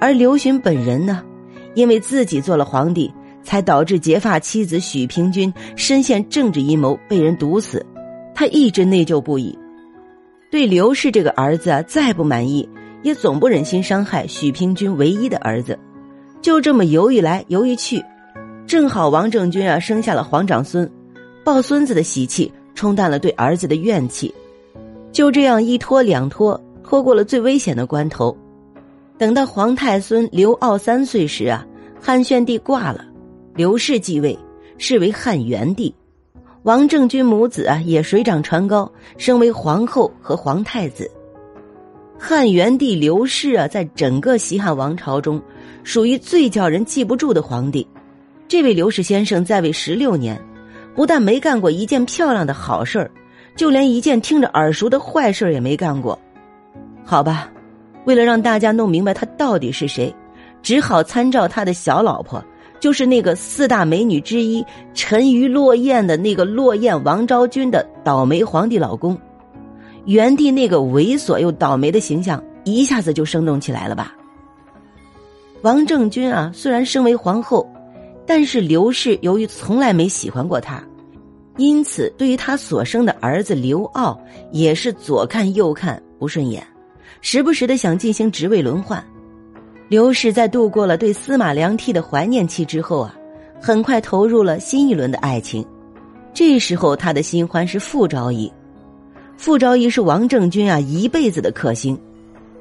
而刘询本人呢，因为自己做了皇帝，才导致结发妻子许平君深陷政治阴谋，被人毒死。他一直内疚不已，对刘氏这个儿子啊再不满意，也总不忍心伤害许平君唯一的儿子。就这么犹豫来犹豫去，正好王政君啊生下了皇长孙，抱孙子的喜气冲淡了对儿子的怨气。就这样一拖两拖，拖过了最危险的关头。等到皇太孙刘骜三岁时啊，汉宣帝挂了，刘氏继位，是为汉元帝。王政君母子啊也水涨船高，升为皇后和皇太子。汉元帝刘氏啊，在整个西汉王朝中，属于最叫人记不住的皇帝。这位刘氏先生在位十六年，不但没干过一件漂亮的好事儿，就连一件听着耳熟的坏事也没干过。好吧。为了让大家弄明白他到底是谁，只好参照他的小老婆，就是那个四大美女之一沉鱼落雁的那个落雁王昭君的倒霉皇帝老公。元帝那个猥琐又倒霉的形象一下子就生动起来了吧？王政君啊，虽然身为皇后，但是刘氏由于从来没喜欢过他，因此对于他所生的儿子刘骜也是左看右看不顺眼。时不时的想进行职位轮换，刘氏在度过了对司马良娣的怀念期之后啊，很快投入了新一轮的爱情。这时候他的新欢是傅昭仪，傅昭仪是王政君啊一辈子的克星。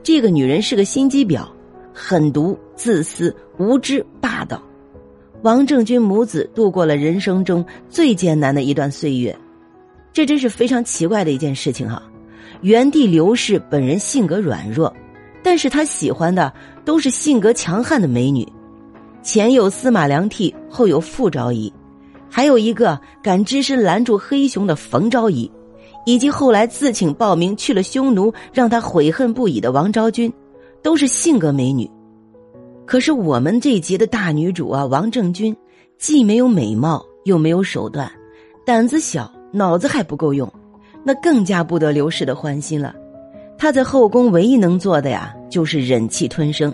这个女人是个心机婊，狠毒、自私、无知、霸道。王政君母子度过了人生中最艰难的一段岁月，这真是非常奇怪的一件事情哈。元帝刘氏本人性格软弱，但是他喜欢的都是性格强悍的美女。前有司马良娣，后有傅昭仪，还有一个敢只身拦住黑熊的冯昭仪，以及后来自请报名去了匈奴，让他悔恨不已的王昭君，都是性格美女。可是我们这一集的大女主啊，王政君，既没有美貌，又没有手段，胆子小，脑子还不够用。那更加不得刘氏的欢心了。他在后宫唯一能做的呀，就是忍气吞声，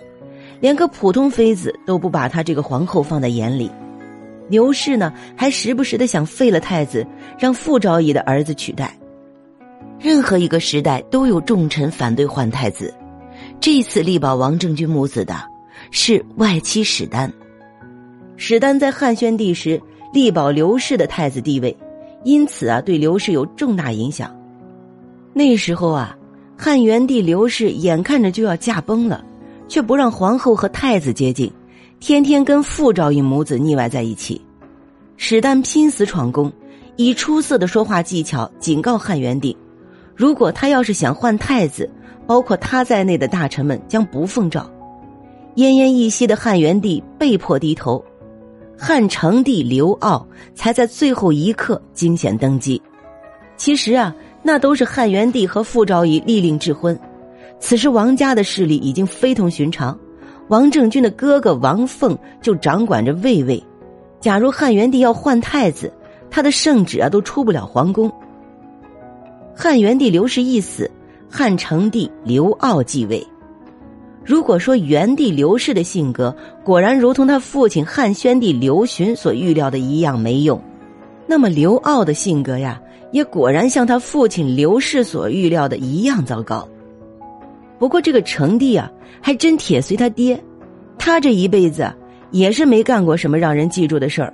连个普通妃子都不把他这个皇后放在眼里。刘氏呢，还时不时的想废了太子，让傅昭仪的儿子取代。任何一个时代都有重臣反对换太子，这次力保王政君母子的是外戚史丹。史丹在汉宣帝时力保刘氏的太子地位。因此啊，对刘氏有重大影响。那时候啊，汉元帝刘氏眼看着就要驾崩了，却不让皇后和太子接近，天天跟傅昭仪母子腻歪在一起。史丹拼死闯宫，以出色的说话技巧警告汉元帝：如果他要是想换太子，包括他在内的大臣们将不奉诏。奄奄一息的汉元帝被迫低头。汉成帝刘骜才在最后一刻惊险登基。其实啊，那都是汉元帝和傅昭仪立令智婚。此时王家的势力已经非同寻常，王政君的哥哥王凤就掌管着卫尉。假如汉元帝要换太子，他的圣旨啊都出不了皇宫。汉元帝刘氏一死，汉成帝刘骜继位。如果说元帝刘氏的性格果然如同他父亲汉宣帝刘询所预料的一样没用，那么刘骜的性格呀，也果然像他父亲刘氏所预料的一样糟糕。不过这个成帝啊，还真铁随他爹，他这一辈子也是没干过什么让人记住的事儿。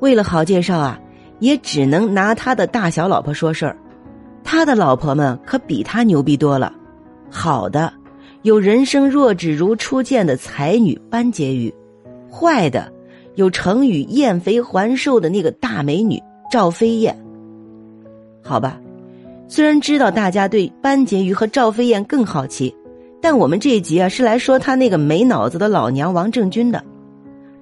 为了好介绍啊，也只能拿他的大小老婆说事儿，他的老婆们可比他牛逼多了，好的。有人生若只如初见的才女班婕妤，坏的有成语“厌肥还瘦”的那个大美女赵飞燕。好吧，虽然知道大家对班婕妤和赵飞燕更好奇，但我们这一集啊是来说他那个没脑子的老娘王政君的。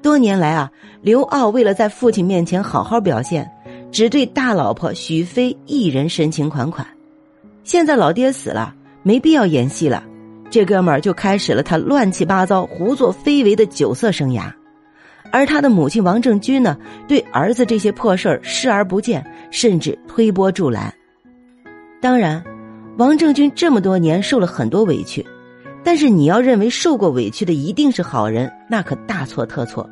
多年来啊，刘骜为了在父亲面前好好表现，只对大老婆许飞一人深情款款。现在老爹死了，没必要演戏了。这哥们儿就开始了他乱七八糟、胡作非为的酒色生涯，而他的母亲王政君呢，对儿子这些破事儿视而不见，甚至推波助澜。当然，王政君这么多年受了很多委屈，但是你要认为受过委屈的一定是好人，那可大错特错。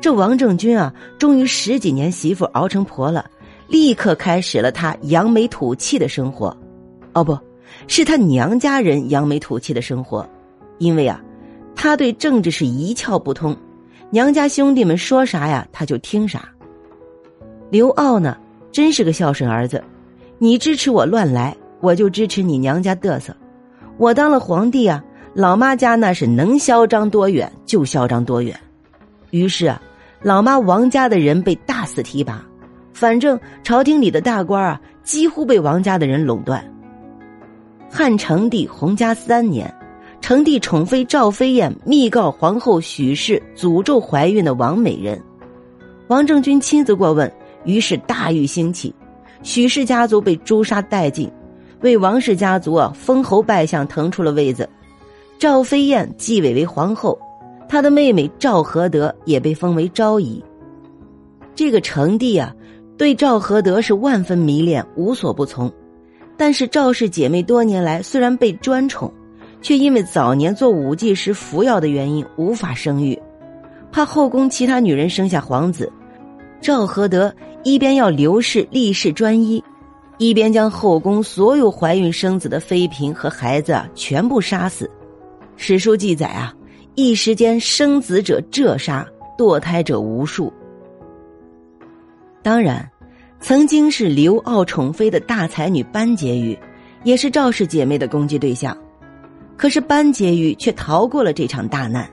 这王正军啊，终于十几年媳妇熬成婆了，立刻开始了他扬眉吐气的生活。哦，不是他娘家人扬眉吐气的生活，因为啊，他对政治是一窍不通，娘家兄弟们说啥呀，他就听啥。刘骜呢，真是个孝顺儿子，你支持我乱来，我就支持你娘家嘚瑟。我当了皇帝啊，老妈家那是能嚣张多远就嚣张多远。于是啊，老妈王家的人被大肆提拔，反正朝廷里的大官啊，几乎被王家的人垄断。汉成帝洪嘉三年，成帝宠妃赵飞燕密告皇后许氏，诅咒怀孕的王美人。王政君亲自过问，于是大狱兴起，许氏家族被诛杀殆尽。为王氏家族啊封侯拜相腾出了位子，赵飞燕继位为皇后，她的妹妹赵合德也被封为昭仪。这个成帝啊，对赵合德是万分迷恋，无所不从。但是赵氏姐妹多年来虽然被专宠，却因为早年做武技时服药的原因无法生育，怕后宫其他女人生下皇子，赵合德一边要刘氏立誓专一。一边将后宫所有怀孕生子的妃嫔和孩子全部杀死，史书记载啊，一时间生子者这杀，堕胎者无数。当然，曾经是刘骜宠妃的大才女班婕妤，也是赵氏姐妹的攻击对象。可是班婕妤却逃过了这场大难。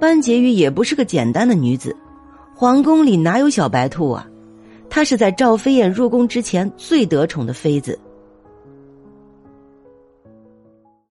班婕妤也不是个简单的女子，皇宫里哪有小白兔啊？她是在赵飞燕入宫之前最得宠的妃子，